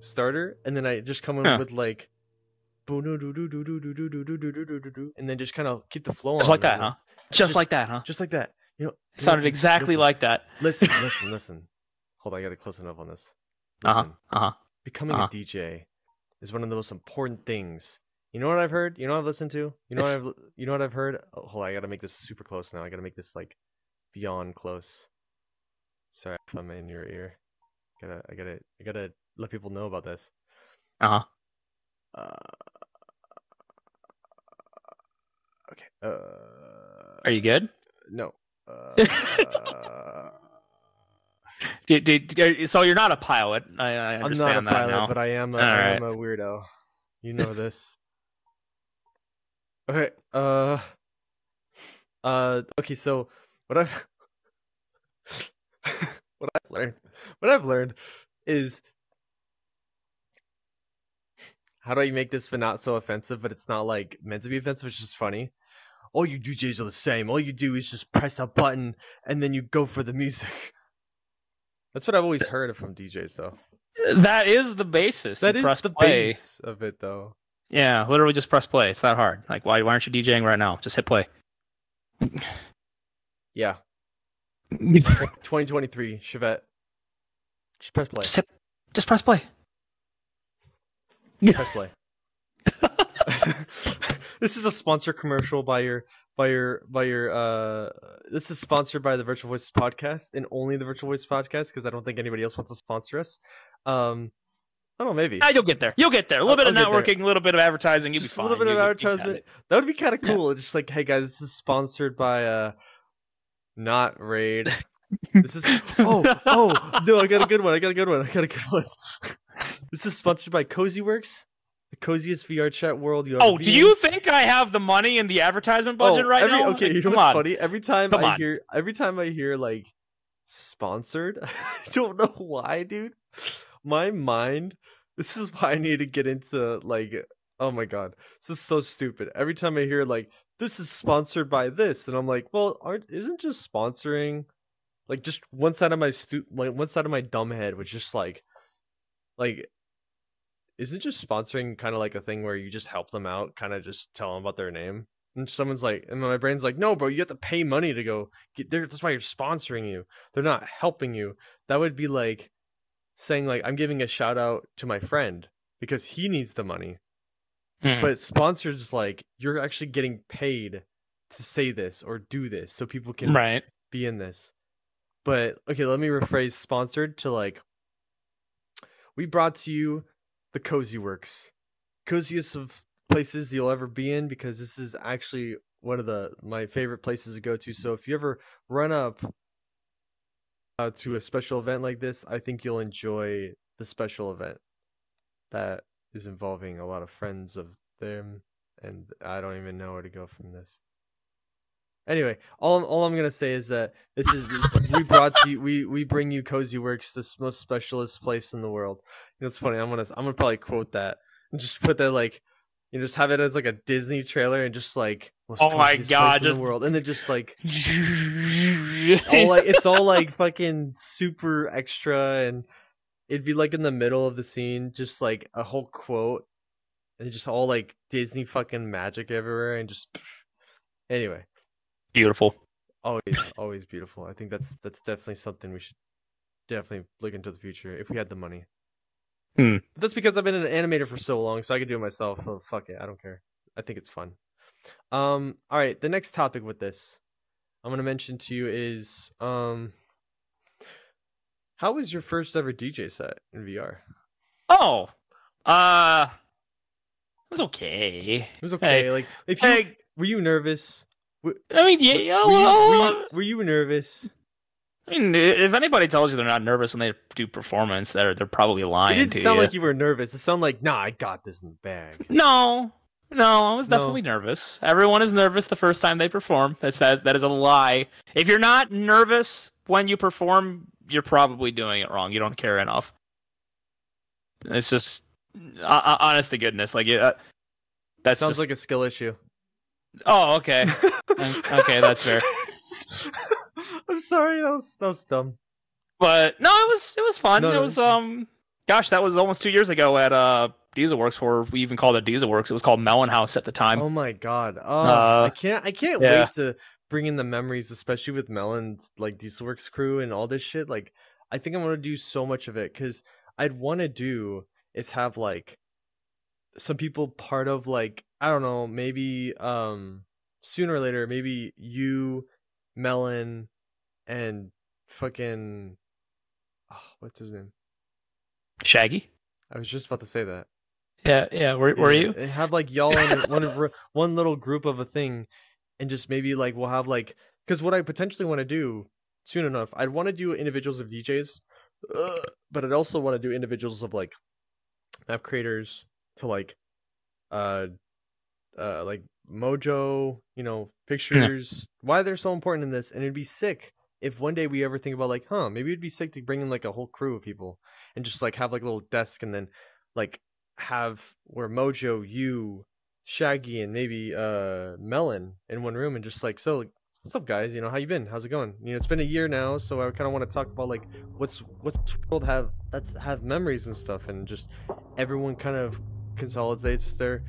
Speaker 1: starter and then I just come in
Speaker 2: Yeah.
Speaker 1: with like and then just kind of keep the flow
Speaker 2: Just
Speaker 1: on
Speaker 2: like that, huh? Just,
Speaker 1: just-
Speaker 2: like that, huh?
Speaker 1: Just like that. You know, you know,
Speaker 2: Sounded
Speaker 1: listen-
Speaker 2: exactly
Speaker 1: listen.
Speaker 2: like that.
Speaker 1: Listen, listen, listen. Hold on, I gotta close enough on this.
Speaker 2: Uh huh. Uh huh.
Speaker 1: Becoming
Speaker 2: Uh-huh.
Speaker 1: a DJ is one of the most important things. You know what I've heard? You know what I've listened to? You know
Speaker 2: It's-
Speaker 1: what I've you know what I've heard? Oh, hold on, I gotta make this super close now. I gotta make this like beyond close. Sorry if I'm in your ear. I Gotta I gotta I gotta let people know about this.
Speaker 2: Uh huh.
Speaker 1: Uh, okay. Uh,
Speaker 2: Are you good?
Speaker 1: No. Uh,
Speaker 2: Did, did, did- so you're not a pilot. I, I
Speaker 1: I'm
Speaker 2: understand
Speaker 1: not a pilot,
Speaker 2: that now.
Speaker 1: but I am a,
Speaker 2: right.
Speaker 1: am a weirdo. You know this. okay. Uh. Uh. Okay. So what I've what I've learned what I've learned is how do I make this but not so offensive, but it's not like meant to be offensive. It's just funny. All you DJs are the same. All you do is just press a button and then you go for the music. That's what I've always heard of from DJs, though.
Speaker 2: That is the basis.
Speaker 1: That
Speaker 2: You
Speaker 1: is the
Speaker 2: play.
Speaker 1: base of it, though.
Speaker 2: Yeah, literally just press play. It's that hard. Like, why, why aren't you DJing right now? Just hit play.
Speaker 1: Yeah. 2023 Chevette. Just press play.
Speaker 2: hit, just press play.
Speaker 1: Press play. this is a sponsor commercial by your by your by your uh this is sponsored by the Virtual Voices podcast and only the Virtual Voices podcast because I don't think anybody else wants to sponsor us. Um I don't know, maybe.
Speaker 2: Ah, you'll get there. You'll get there. A little
Speaker 1: I'll-
Speaker 2: bit of
Speaker 1: I'll
Speaker 2: networking, a little bit of advertising. You'll
Speaker 1: Just
Speaker 2: be
Speaker 1: a little bit
Speaker 2: You-
Speaker 1: of advertisement. That would be kind of
Speaker 2: Yeah.
Speaker 1: cool. Just like, hey guys, this is sponsored by uh not Raid. This is oh oh no, I got a good one. I got a good one. I got a good one. this is sponsored by Cozy Works, the coziest VR chat world you ever
Speaker 2: Oh, do
Speaker 1: in.
Speaker 2: you think I have the money in the advertisement budget
Speaker 1: Oh,
Speaker 2: right
Speaker 1: every,
Speaker 2: now?
Speaker 1: Okay, you know
Speaker 2: come
Speaker 1: what's
Speaker 2: on.
Speaker 1: funny? Every time
Speaker 2: Come
Speaker 1: I
Speaker 2: on.
Speaker 1: hear, every time I hear like sponsored, I don't know why, dude. My mind. This is why I need to get into like. Oh my god, this is so stupid. Every time I hear like this is sponsored by this, and I'm like, well, aren't isn't just sponsoring like just one side of my stu like one side of my dumb head was just like like isn't just sponsoring kind of like a thing where you just help them out, kind of just tell them about their name? And someone's like, and my brain's like, no, bro, you have to pay money to go get there. That's why you're sponsoring you. They're not helping you. That would be like saying like I'm giving a shout out to my friend because he needs the money.
Speaker 2: Hmm.
Speaker 1: But sponsors is like you're actually getting paid to say this or do this so people can
Speaker 2: right.
Speaker 1: be in this. But okay, let me rephrase sponsored to like we brought to you the Cozy Works. Coziest of places you'll ever be in because this is actually one of the my favorite places to go to. So if you ever run up uh, to a special event like this, I think you'll enjoy the special event that is involving a lot of friends of them and I don't even know where to go from this. Anyway, all all I'm gonna say is that this is we brought to you we we bring you Cozy Works, this most specialist place in the world. You know, it's funny. I'm gonna I'm gonna probably quote that and just put that like you know just have it as like a Disney trailer and just like
Speaker 2: Oh my God,
Speaker 1: place in the world, and then just like all like it's all like fucking super extra and it'd be like in the middle of the scene, just like a whole quote and just all like Disney fucking magic everywhere and just anyway.
Speaker 2: Beautiful.
Speaker 1: Always, always beautiful. I think that's that's definitely something we should definitely look into the future if we had the money.
Speaker 2: Hmm.
Speaker 1: But that's because I've been an animator for so long, so I could do it myself. Oh, fuck it, I don't care. I think it's fun. Um, all right. The next topic with this, I'm gonna mention to you is um, how was your first ever DJ set in VR?
Speaker 2: Oh, uh, it was okay.
Speaker 1: It was okay.
Speaker 2: Hey,
Speaker 1: like, if you
Speaker 2: Hey,
Speaker 1: were you nervous?
Speaker 2: I mean, yeah, yeah,
Speaker 1: Were you, were you, were you nervous?
Speaker 2: I mean, if anybody tells you they're not nervous when they do performance, they're they're probably
Speaker 1: It
Speaker 2: lying
Speaker 1: didn't
Speaker 2: to
Speaker 1: sound
Speaker 2: you.
Speaker 1: like you were nervous. It sounded like, nah, I got this in the bag.
Speaker 2: No, no, I was
Speaker 1: No.
Speaker 2: definitely nervous. Everyone is nervous the first time they perform. That says that is a lie. If you're not nervous when you perform, you're probably doing it wrong. You don't care enough. It's just uh, uh, honest to goodness, like uh, that's
Speaker 1: sounds
Speaker 2: just-
Speaker 1: like a skill issue.
Speaker 2: Oh, okay. okay, that's fair.
Speaker 1: I'm sorry, that was that was dumb.
Speaker 2: But no, it was it was fun.
Speaker 1: No,
Speaker 2: it
Speaker 1: no.
Speaker 2: was um, gosh, that was almost two years ago at uh Diesel Works, where we even called it Diesel Works. It was called Melon House at the time.
Speaker 1: Oh my god. Oh,
Speaker 2: Uh,
Speaker 1: I can't I can't
Speaker 2: yeah.
Speaker 1: wait to bring in the memories, especially with Melon's like Dieselworks crew and all this shit. Like I think I'm gonna do so much of it because I'd wanna do is have like some people part of like I don't know, maybe um sooner or later, maybe you, Melon, and fucking oh, what's his name?
Speaker 2: Shaggy.
Speaker 1: I was just about to say that.
Speaker 2: Yeah, yeah. Where were you?
Speaker 1: Have like y'all in one of one little group of a thing, and just maybe like we'll have like because what I potentially want to do soon enough, I'd want to do individuals of DJs, uh, but I'd also want to do individuals of like map creators to like uh uh like Mojo, you know, pictures. Why they're so important in this, and it'd be sick if one day we ever think about like, huh, maybe it'd be sick to bring in like a whole crew of people and just like have like a little desk and then like have where Mojo, you, Shaggy, and maybe uh Melon in one room and just like so like, what's up, guys? You know, how you been? How's it going? You know, it's been a year now, so I kind of want to talk about like what's what's world have that's have memories and stuff, and just everyone kind of consolidates their.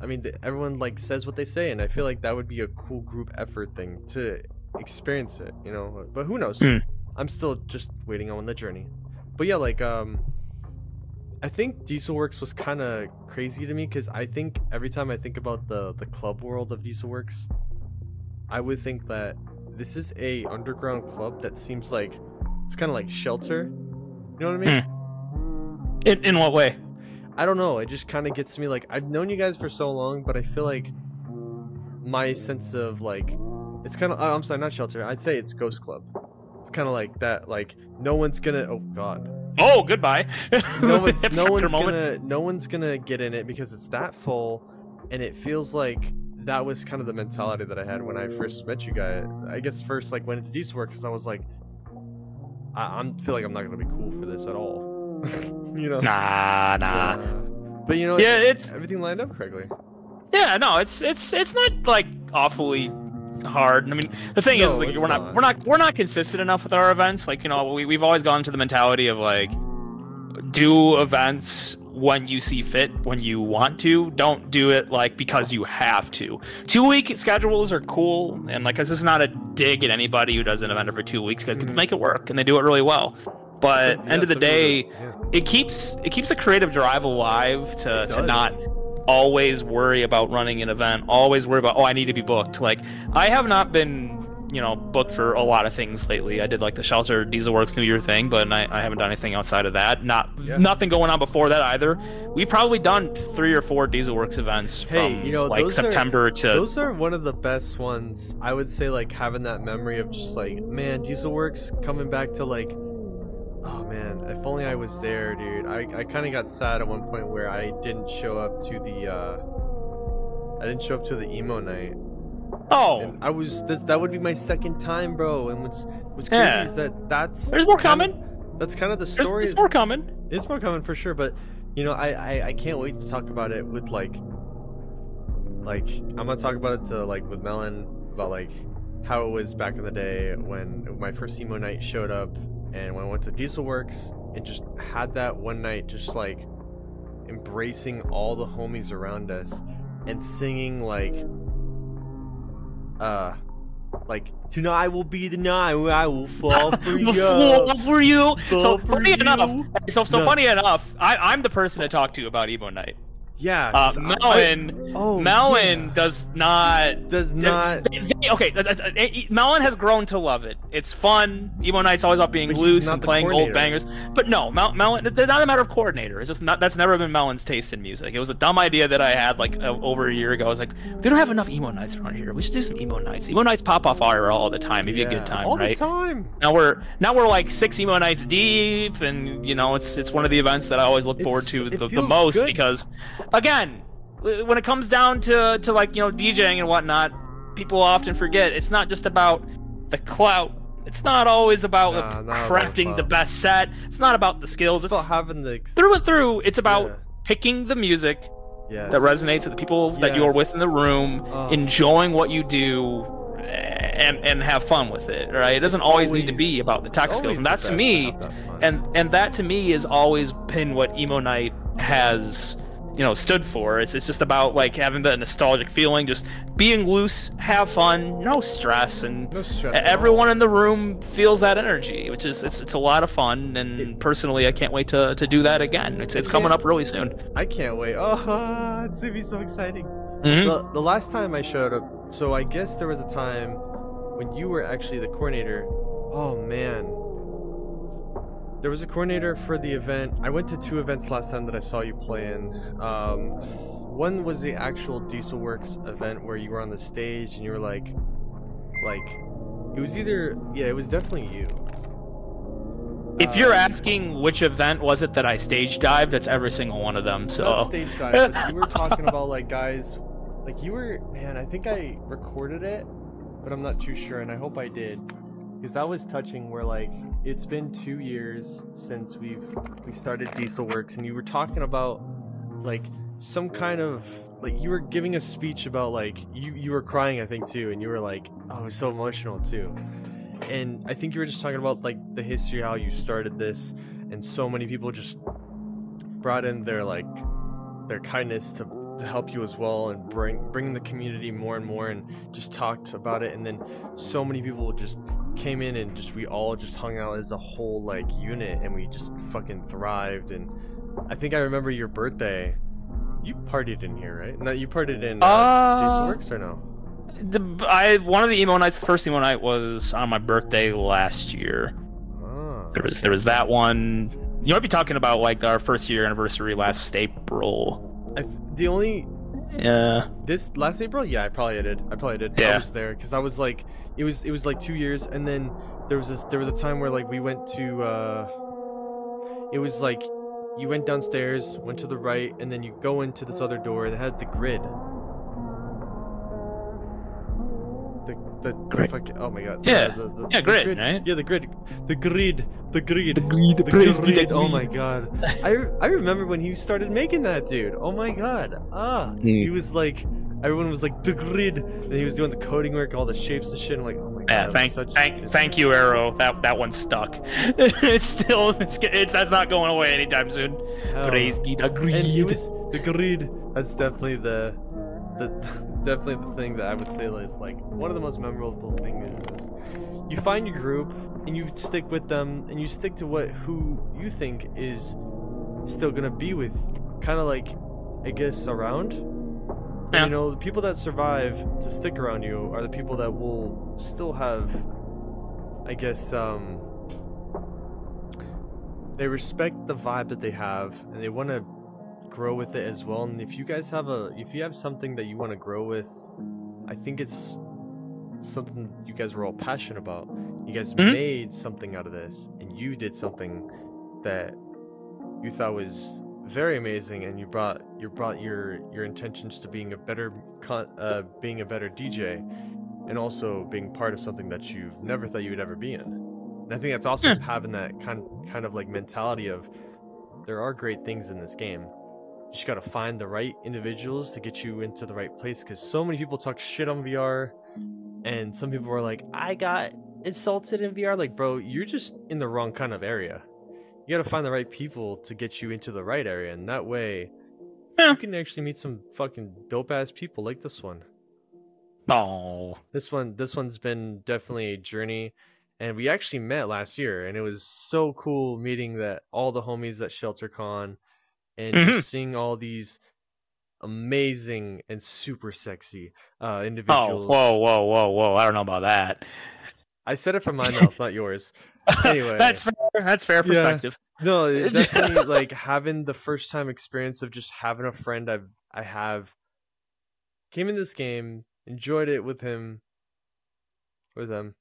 Speaker 1: I mean, everyone like says what they say, and I feel like that would be a cool group effort thing to experience it. You know, but who knows?
Speaker 2: Hmm.
Speaker 1: I'm still just waiting on the journey. But yeah, like um. I think Dieselworks was kind of crazy to me because I think every time I think about the the club world of Dieselworks, I would think that this is a underground club that seems like it's kind of like shelter. You know what I mean?
Speaker 2: In, in what way?
Speaker 1: I don't know. It just kind of gets to me like I've known you guys for so long, but I feel like my sense of like it's kind of uh, I'm sorry, not shelter. I'd say it's Ghost Club. It's kind of like that. Like no one's gonna. Oh God.
Speaker 2: Oh, goodbye.
Speaker 1: No one's no one's gonna no one's gonna get in it because it's that full, and it feels like that was kind of the mentality that I had when I first met you guys. I guess first like went into Diesel work because I was like, I I'm feel like I'm not gonna be cool for this at all. you know.
Speaker 2: Nah, nah.
Speaker 1: Uh, but you know,
Speaker 2: Yeah, it's
Speaker 1: everything lined up correctly.
Speaker 2: yeah, no, it's it's it's not like awfully hard. I mean, the thing is, like, we're not,
Speaker 1: not.
Speaker 2: we're not we're not consistent enough with our events. Like, you know, we we've always gone to the mentality of like do events when you see fit, when you want to. Don't do it like because you have to. Two week schedules are cool, and like this is not a dig at anybody who does an event every two weeks because people
Speaker 1: Mhm.
Speaker 2: make it work and they do it really well. But
Speaker 1: Yeah,
Speaker 2: end of the
Speaker 1: some people do.
Speaker 2: day,
Speaker 1: Yeah.
Speaker 2: it keeps it keeps a creative drive alive to
Speaker 1: It
Speaker 2: to
Speaker 1: does.
Speaker 2: not always worry about running an event always worry about oh i need to be booked like i have not been you know booked for a lot of things lately i did like the shelter diesel works new year thing but I, I haven't done anything outside of that not
Speaker 1: Yeah.
Speaker 2: nothing going on before that either we've probably done three or four diesel works events
Speaker 1: Hey,
Speaker 2: from
Speaker 1: you know,
Speaker 2: like
Speaker 1: those are-
Speaker 2: september to
Speaker 1: Those are one of the best ones. I would say like having that memory of just like, man, Diesel Works coming back to like oh man, if only I was there, dude. I, I kinda got sad at one point where I didn't show up to the uh I didn't show up to the emo night.
Speaker 2: oh
Speaker 1: And I was this, that would be my second time, bro. And what's what's crazy
Speaker 2: Yeah.
Speaker 1: is that that's
Speaker 2: there's more coming
Speaker 1: That's kind of the story.
Speaker 2: there's more coming
Speaker 1: It's more coming for sure, but you know, I, I I can't wait to talk about it with like like I'm gonna talk about it to like with Melon about like how it was back in the day when my first emo night showed up and when I went to Diesel Works and just had that one night just like embracing all the homies around us and singing like uh like tonight will be the night where I will fall for you.
Speaker 2: Fall for you. So
Speaker 1: for
Speaker 2: funny enough, so so
Speaker 1: No.
Speaker 2: funny enough, I, I'm the person to talk to about emo night.
Speaker 1: Yeah,
Speaker 2: Uh,
Speaker 1: I-
Speaker 2: Melon,
Speaker 1: oh,
Speaker 2: Melon
Speaker 1: yeah.
Speaker 2: does not.
Speaker 1: does not.
Speaker 2: they- they- okay, th- Melon has grown to love it. It's fun. Emo Night's always about being loose and playing old bangers. But no, Mel- Melon. It's not a matter of coordinator. It's just not. That's never been Melon's taste in music. It was a dumb idea that I had like uh, over a year ago. I was like, we don't have enough emo nights around here. We should do some emo nights. Emo nights pop off IRL all the time. It'd be a good time,
Speaker 1: all
Speaker 2: right?
Speaker 1: the time.
Speaker 2: Now we're now we're like six emo nights deep, and you know it's it's one of the events that I always look forward
Speaker 1: It's-
Speaker 2: to the, the most
Speaker 1: good.
Speaker 2: because, again, when it comes down to to like you know DJing and whatnot, people often forget it's not just about the clout. It's not always about
Speaker 1: Nah,
Speaker 2: like,
Speaker 1: not about
Speaker 2: crafting the best set. It's not about the skills.
Speaker 1: It's
Speaker 2: It's,
Speaker 1: about having the. ex-
Speaker 2: through and through. It's about
Speaker 1: Yeah.
Speaker 2: picking the music
Speaker 1: Yes.
Speaker 2: that resonates with the people that you are with in the room,
Speaker 1: Oh.
Speaker 2: enjoying what you do, and and have fun with it. Right? It doesn't always, need to be about the tech skills, and that's to me,
Speaker 1: that
Speaker 2: and and that to me has always been what emo night has you know stood for it's, it's just about like having that nostalgic feeling just being loose have fun no stress and
Speaker 1: no stress.
Speaker 2: everyone in the room feels that energy which is it's, it's a lot of fun and
Speaker 1: It-
Speaker 2: personally i can't wait to, to do that again it's, it's coming up really soon
Speaker 1: I can't wait. Oh, it's gonna be so exciting.
Speaker 2: Mhm.
Speaker 1: The, the last time I showed up, so I guess there was a time when you were actually the coordinator. Oh man. There was a coordinator for the event. I went to two events last time that I saw you play in. Um, one was the actual Dieselworks event where you were on the stage and you were like, like, it was either yeah, it was definitely you.
Speaker 2: if you're
Speaker 1: Um,
Speaker 2: asking which event was it that i stage dived that's every single one of them so
Speaker 1: Not stage dive. you were talking about like guys, like you were. Man, I think I recorded it, but I'm not too sure, and I hope I did, because that was touching. Where like it's been two years since we've we started Diesel Works, and you were talking about like some kind of like you were giving a speech about like you you were crying I think too, and you were like oh, it was so emotional too. And I think you were just talking about like the history, how you started this, and so many people just brought in their like their kindness to, to help you as well and bring bring the community more and more and just talked about it and then so many people just came in and just we all just hung out as a whole like unit and we just fucking thrived and I think I remember your birthday. You partied in here, right? No, you partied in uh,
Speaker 2: Uh,
Speaker 1: Works or no?
Speaker 2: The, I one of the emo nights, the first emo night was on my birthday last year.
Speaker 1: Ah,
Speaker 2: There was there was that one. You might be talking about like our first year anniversary last April.
Speaker 1: I th- the only
Speaker 2: Yeah.
Speaker 1: this last April, yeah, I probably did. I probably did.
Speaker 2: Yeah.
Speaker 1: I was there because I was like, it was it was like two years, and then there was this there was a time where like we went to, uh it was like you went downstairs, went to the right, and then you go into this other door it had the grid. The the, the
Speaker 2: Grid.
Speaker 1: oh my god.
Speaker 2: Yeah.
Speaker 1: the, the,
Speaker 2: Yeah,
Speaker 1: the
Speaker 2: grid, right?
Speaker 1: yeah the grid. The grid. The grid.
Speaker 2: The grid, the
Speaker 1: the grid. oh my god. I I remember when he started making that dude. Oh my god. Ah.
Speaker 2: Mm.
Speaker 1: he was like everyone was like the grid and he was doing the coding work all the shapes and shit I'm like oh my god
Speaker 2: Yeah, thank,
Speaker 1: such
Speaker 2: thank, thank you, Arrow. That that one stuck. it's still, it's, it's that's not going away anytime soon.
Speaker 1: hell.
Speaker 2: Praise be the greed.
Speaker 1: and it was the grid that's definitely the the definitely the thing that I would say is like one of the most memorable things is you find your group and you stick with them and you stick to what who you think is still gonna be with kind of like I guess around
Speaker 2: Yeah.
Speaker 1: you know the people that survive to stick around you are the people that will still have I guess um they respect the vibe that they have and they want to grow with it as well and if you guys have a if you have something that you want to grow with i think it's something you guys were all passionate about you guys
Speaker 2: Mhm.
Speaker 1: made something out of this and you did something that you thought was very amazing and you brought you brought your your intentions to being a better con- uh being a better dj and also being part of something that you've never thought you would ever be in. And i think that's awesome having that kind kind of like mentality of there are great things in this game. You just gotta find the right individuals to get you into the right place because so many people talk shit on vr and some people are like i got insulted in vr like bro you're just in the wrong kind of area you gotta find the right people to get you into the right area and that way
Speaker 2: Yeah.
Speaker 1: you can actually meet some fucking dope ass people like this one
Speaker 2: Oh,
Speaker 1: this one this one's been definitely a journey and we actually met last year and it was so cool meeting that all the homies at sheltercon and
Speaker 2: Mhm.
Speaker 1: just seeing all these amazing and super sexy uh
Speaker 2: oh,
Speaker 1: individuals
Speaker 2: whoa, whoa, whoa, whoa! I don't know about that.
Speaker 1: i said it from my mouth not yours Anyway.
Speaker 2: that's fair. That's fair
Speaker 1: Yeah.
Speaker 2: perspective.
Speaker 1: no definitely like having the first time experience of just having a friend i've i have came in this game enjoyed it with him with them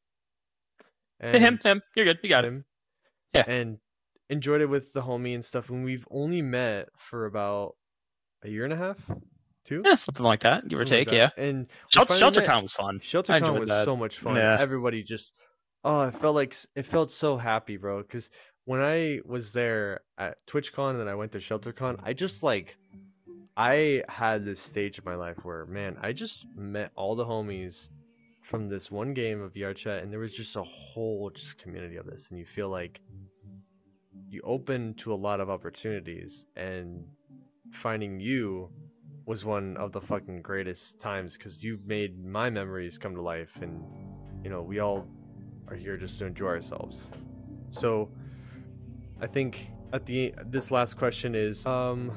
Speaker 2: Hey, him, him. You're good. You got it.
Speaker 1: him.
Speaker 2: Yeah.
Speaker 1: And enjoyed it with the homie and stuff. And we've only met for about a year and a half, two,
Speaker 2: Yeah, something like that, give or
Speaker 1: Something like
Speaker 2: take. yeah.
Speaker 1: And
Speaker 2: Shelter,
Speaker 1: finally
Speaker 2: Shelter
Speaker 1: met-
Speaker 2: Con was fun.
Speaker 1: ShelterCon was
Speaker 2: that.
Speaker 1: so much fun.
Speaker 2: Yeah.
Speaker 1: Everybody just, oh, it felt like it felt so happy, bro. Because when I was there at TwitchCon and then I went to ShelterCon, I just like, I had this stage of my life where, man, I just met all the homies from this one game of VR chat, and there was just a whole just community of this, and you feel like you open to a lot of opportunities, and finding you was one of the fucking greatest times because you made my memories come to life and you know we all are here just to enjoy ourselves so i think at the this last question is um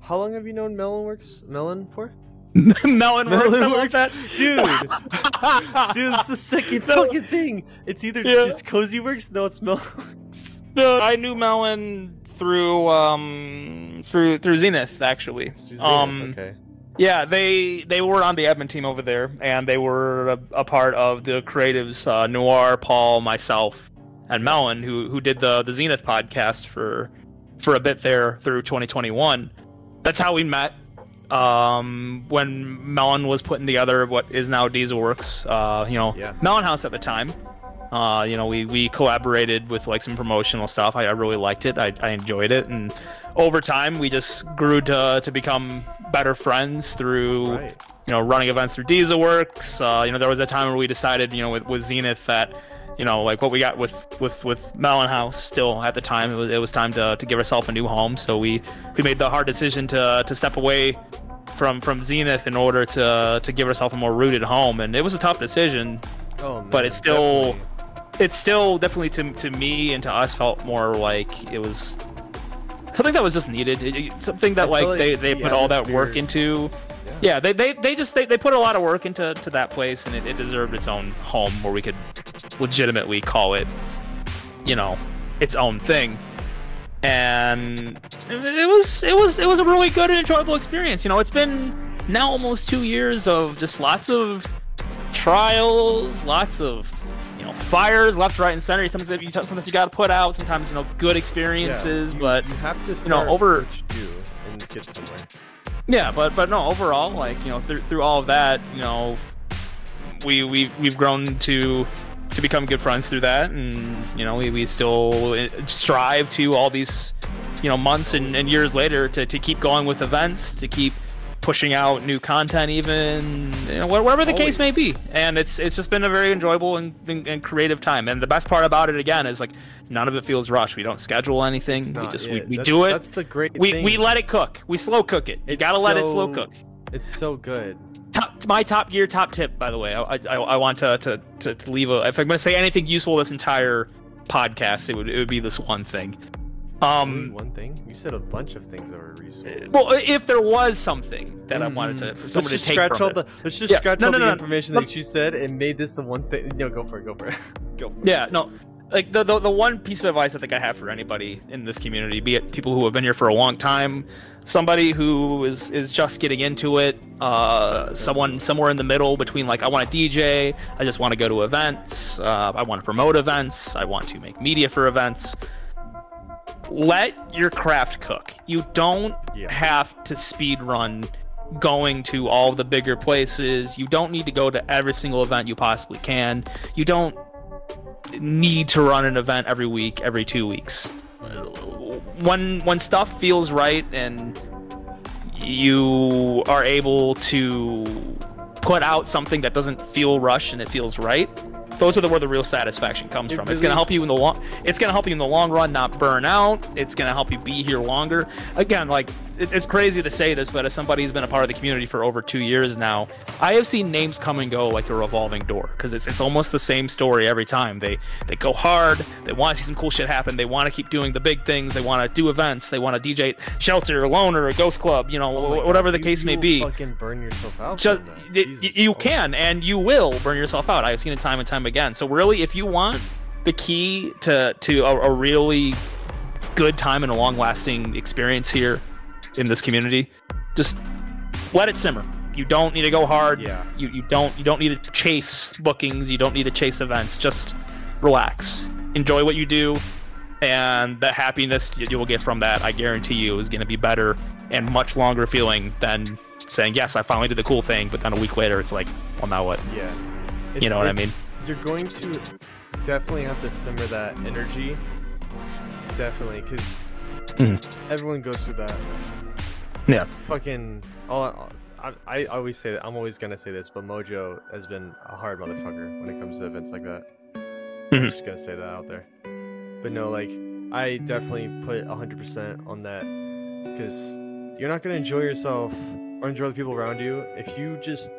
Speaker 1: how long have you known melonworks melon for
Speaker 2: Melon works, something like that.
Speaker 1: dude dude it's the second
Speaker 2: No.
Speaker 1: fucking thing it's either
Speaker 2: Yeah.
Speaker 1: just cozy works no it's melonworks
Speaker 2: No, I knew Melon through um through through Zenith actually.
Speaker 1: She's
Speaker 2: Um,
Speaker 1: okay
Speaker 2: Yeah, they they were on the admin team over there, and they were a, a part of the creatives. Uh, Noir, Paul, myself, and Melon, who who did the the Zenith podcast for for a bit there through 2021. That's how we met. Um, when Melon was putting together what is now Dieselworks, uh, you know,
Speaker 1: Yeah.
Speaker 2: Melon House at the time, Uh, you know, we we collaborated with like some promotional stuff. I, I really liked it. I, I enjoyed it, and over time we just grew to to become better friends through
Speaker 1: Right.
Speaker 2: you know running events through Diesel Works. Uh, you know, there was a time where we decided, you know, with, with Zenith that you know like what we got with with with Melon House still at the time it was it was time to to give ourselves a new home. So we we made the hard decision to to step away from from Zenith in order to to give ourselves a more rooted home, and it was a tough decision.
Speaker 1: Oh, man,
Speaker 2: But it's still-
Speaker 1: definitely.
Speaker 2: It's still definitely to to me and to us felt more like it was something that was just needed. It- it- something that like
Speaker 1: like
Speaker 2: they they
Speaker 1: the
Speaker 2: put all that work into.
Speaker 1: Yeah.
Speaker 2: Yeah, they, they, they just they, they put a lot of work into to that place and it, it deserved its own home where we could legitimately call it, you know, its own thing. And it it was it was it was a really good and enjoyable experience. You know, it's been now almost two years of just lots of trials, lots of know fires left, right, and center. Sometimes you sometimes you got to put out. Sometimes you know good
Speaker 1: Yeah,
Speaker 2: experiences,
Speaker 1: you-
Speaker 2: but
Speaker 1: you have to
Speaker 2: you
Speaker 1: know,
Speaker 2: over-
Speaker 1: what you do and get somewhere.
Speaker 2: Yeah, but but no, overall, like you know, through through all of that, you know, we we've we've grown to to become good friends through that, and you know, we, we still uh, strive to all these, you know, months and, and years later to, to keep going with events, to keep pushing out new content, even you know, whatever the case may be. And it's it's just been a very enjoyable and, and, and creative time. And the best part about it again is like none of it feels rushed. We don't schedule anything. We just we, we do it.
Speaker 1: That's the great
Speaker 2: We,
Speaker 1: thing.
Speaker 2: we let it cook. We slow cook it. You
Speaker 1: It's
Speaker 2: gotta let it slow cook
Speaker 1: It's so good.
Speaker 2: top my top gear top tip by the way i i, I want to, to to leave a if i'm going to say anything useful this entire podcast it would it would be this one thing um
Speaker 1: one thing. You said a bunch of things that were useful.
Speaker 2: well if there was something that i wanted to
Speaker 1: Mm.
Speaker 2: Someone to
Speaker 1: just
Speaker 2: take
Speaker 1: scratch
Speaker 2: from
Speaker 1: all
Speaker 2: this.
Speaker 1: the. Let's just
Speaker 2: Yeah,
Speaker 1: scratch
Speaker 2: no,
Speaker 1: all
Speaker 2: no,
Speaker 1: the
Speaker 2: no,
Speaker 1: information that you said and made this the one thing. No, go for it. Go for it. go. For it.
Speaker 2: yeah no like the, the the one piece of advice i think i have for anybody in this community be it people who have been here for a long time somebody who is is just getting into it uh someone somewhere in the middle between like i want to dj i just want to go to events uh, i want to promote events i want to make media for events let your craft cook you don't
Speaker 1: Yeah.
Speaker 2: have to speed run going to all the bigger places you don't need to go to every single event you possibly can you don't need to run an event every week, every two weeks. When when stuff feels right and you are able to put out something that doesn't feel rushed and it feels right, those are the where the real satisfaction comes
Speaker 1: It
Speaker 2: from. It's gonna help you in the long. It's gonna help you in the long run, not burn out. It's gonna help you be here longer. Again, like it's crazy to say this, but as somebody who's been a part of the community for over two years now, I have seen names come and go like a revolving door because it's it's almost the same story every time. They they go hard. They want to see some cool shit happen. They want to keep doing the big things. They want to do events. They want to DJ shelter, loner, or ghost club. You know,
Speaker 1: Oh
Speaker 2: whatever
Speaker 1: God,
Speaker 2: the
Speaker 1: you-
Speaker 2: case may be. you.
Speaker 1: Fucking burn yourself out.
Speaker 2: Just
Speaker 1: from that.
Speaker 2: y- y-
Speaker 1: Jesus.
Speaker 2: you can and you will burn yourself out. I've seen it time and time again. So really, if you want the key to to a, a really good time and a long lasting experience here in this community, just let it simmer. You don't need to go hard.
Speaker 1: Yeah.
Speaker 2: You you don't you don't need to chase bookings. You don't need to chase events. Just relax. Enjoy what you do, and the happiness you will get from that, I guarantee you, is going to be better and much longer feeling than saying yes, I finally did the cool thing, but then a week later it's like, well, now what?
Speaker 1: Yeah.
Speaker 2: You know what I mean?
Speaker 1: You're going to definitely have to simmer that energy. Definitely, because
Speaker 2: Mhm.
Speaker 1: everyone goes through that.
Speaker 2: Yeah.
Speaker 1: Fucking. All, I, I always say that. I'm always gonna say this, but Mojo has been a hard motherfucker when it comes to events like that. I'm
Speaker 2: Mhm.
Speaker 1: just gonna say that out there. But no, like I definitely put 100% on that because you're not gonna enjoy yourself or enjoy the people around you if you just.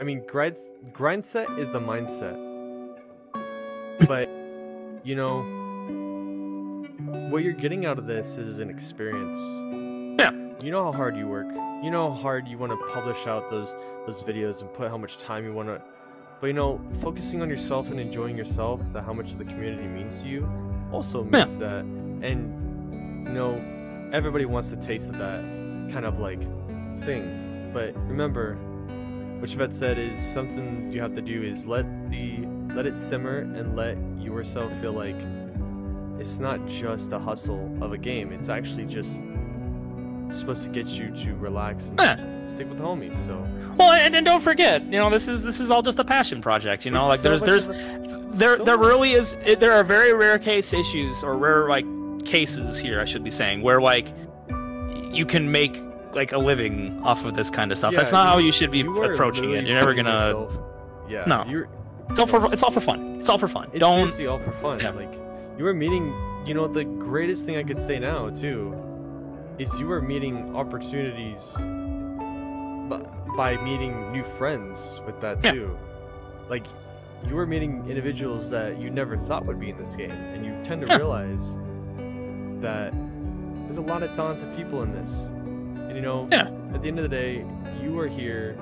Speaker 1: I mean, grind grind set is the mindset, but you know what you're getting out of this is an experience.
Speaker 2: Yeah.
Speaker 1: You know how hard you work. You know how hard you want to publish out those those videos and put how much time you want to. But you know, focusing on yourself and enjoying yourself, that how much the community means to you, also
Speaker 2: Yeah.
Speaker 1: means that. And you know, everybody wants a taste of that kind of like thing. But remember, what Chevette said is something you have to do is let the let it simmer and let yourself feel like it's not just a hustle of a game. It's actually just supposed to get you to relax and
Speaker 2: Yeah.
Speaker 1: stick with the homies. So
Speaker 2: Well, and, and don't forget, you know, this is this is all just a passion project. You know,
Speaker 1: It's
Speaker 2: like
Speaker 1: so
Speaker 2: there's there's
Speaker 1: of
Speaker 2: there
Speaker 1: so
Speaker 2: there really is it, there are very rare case issues or rare like cases here i should be saying where like you can make like a living off of this kind of stuff
Speaker 1: Yeah,
Speaker 2: that's not how
Speaker 1: you-
Speaker 2: you should be
Speaker 1: you
Speaker 2: approaching it you're never gonna
Speaker 1: yourself- Yeah.
Speaker 2: No.
Speaker 1: You're.
Speaker 2: it's all for it's all for fun it's all for fun
Speaker 1: It's
Speaker 2: don't
Speaker 1: all for fun.
Speaker 2: Yeah.
Speaker 1: Like you are meeting. You know the greatest thing I could say now too, is you are meeting opportunities. By, by meeting new friends with that
Speaker 2: Yeah.
Speaker 1: too, like you are meeting individuals that you never thought would be in this game, and you tend to
Speaker 2: Yeah.
Speaker 1: realize that there's a lot of talented people in this. And you know,
Speaker 2: Yeah.
Speaker 1: at the end of the day, you are here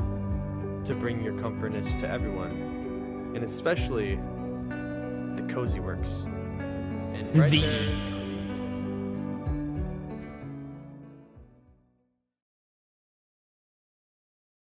Speaker 1: to bring your comfortness to everyone, and especially the cozy works. Right
Speaker 2: The
Speaker 1: there,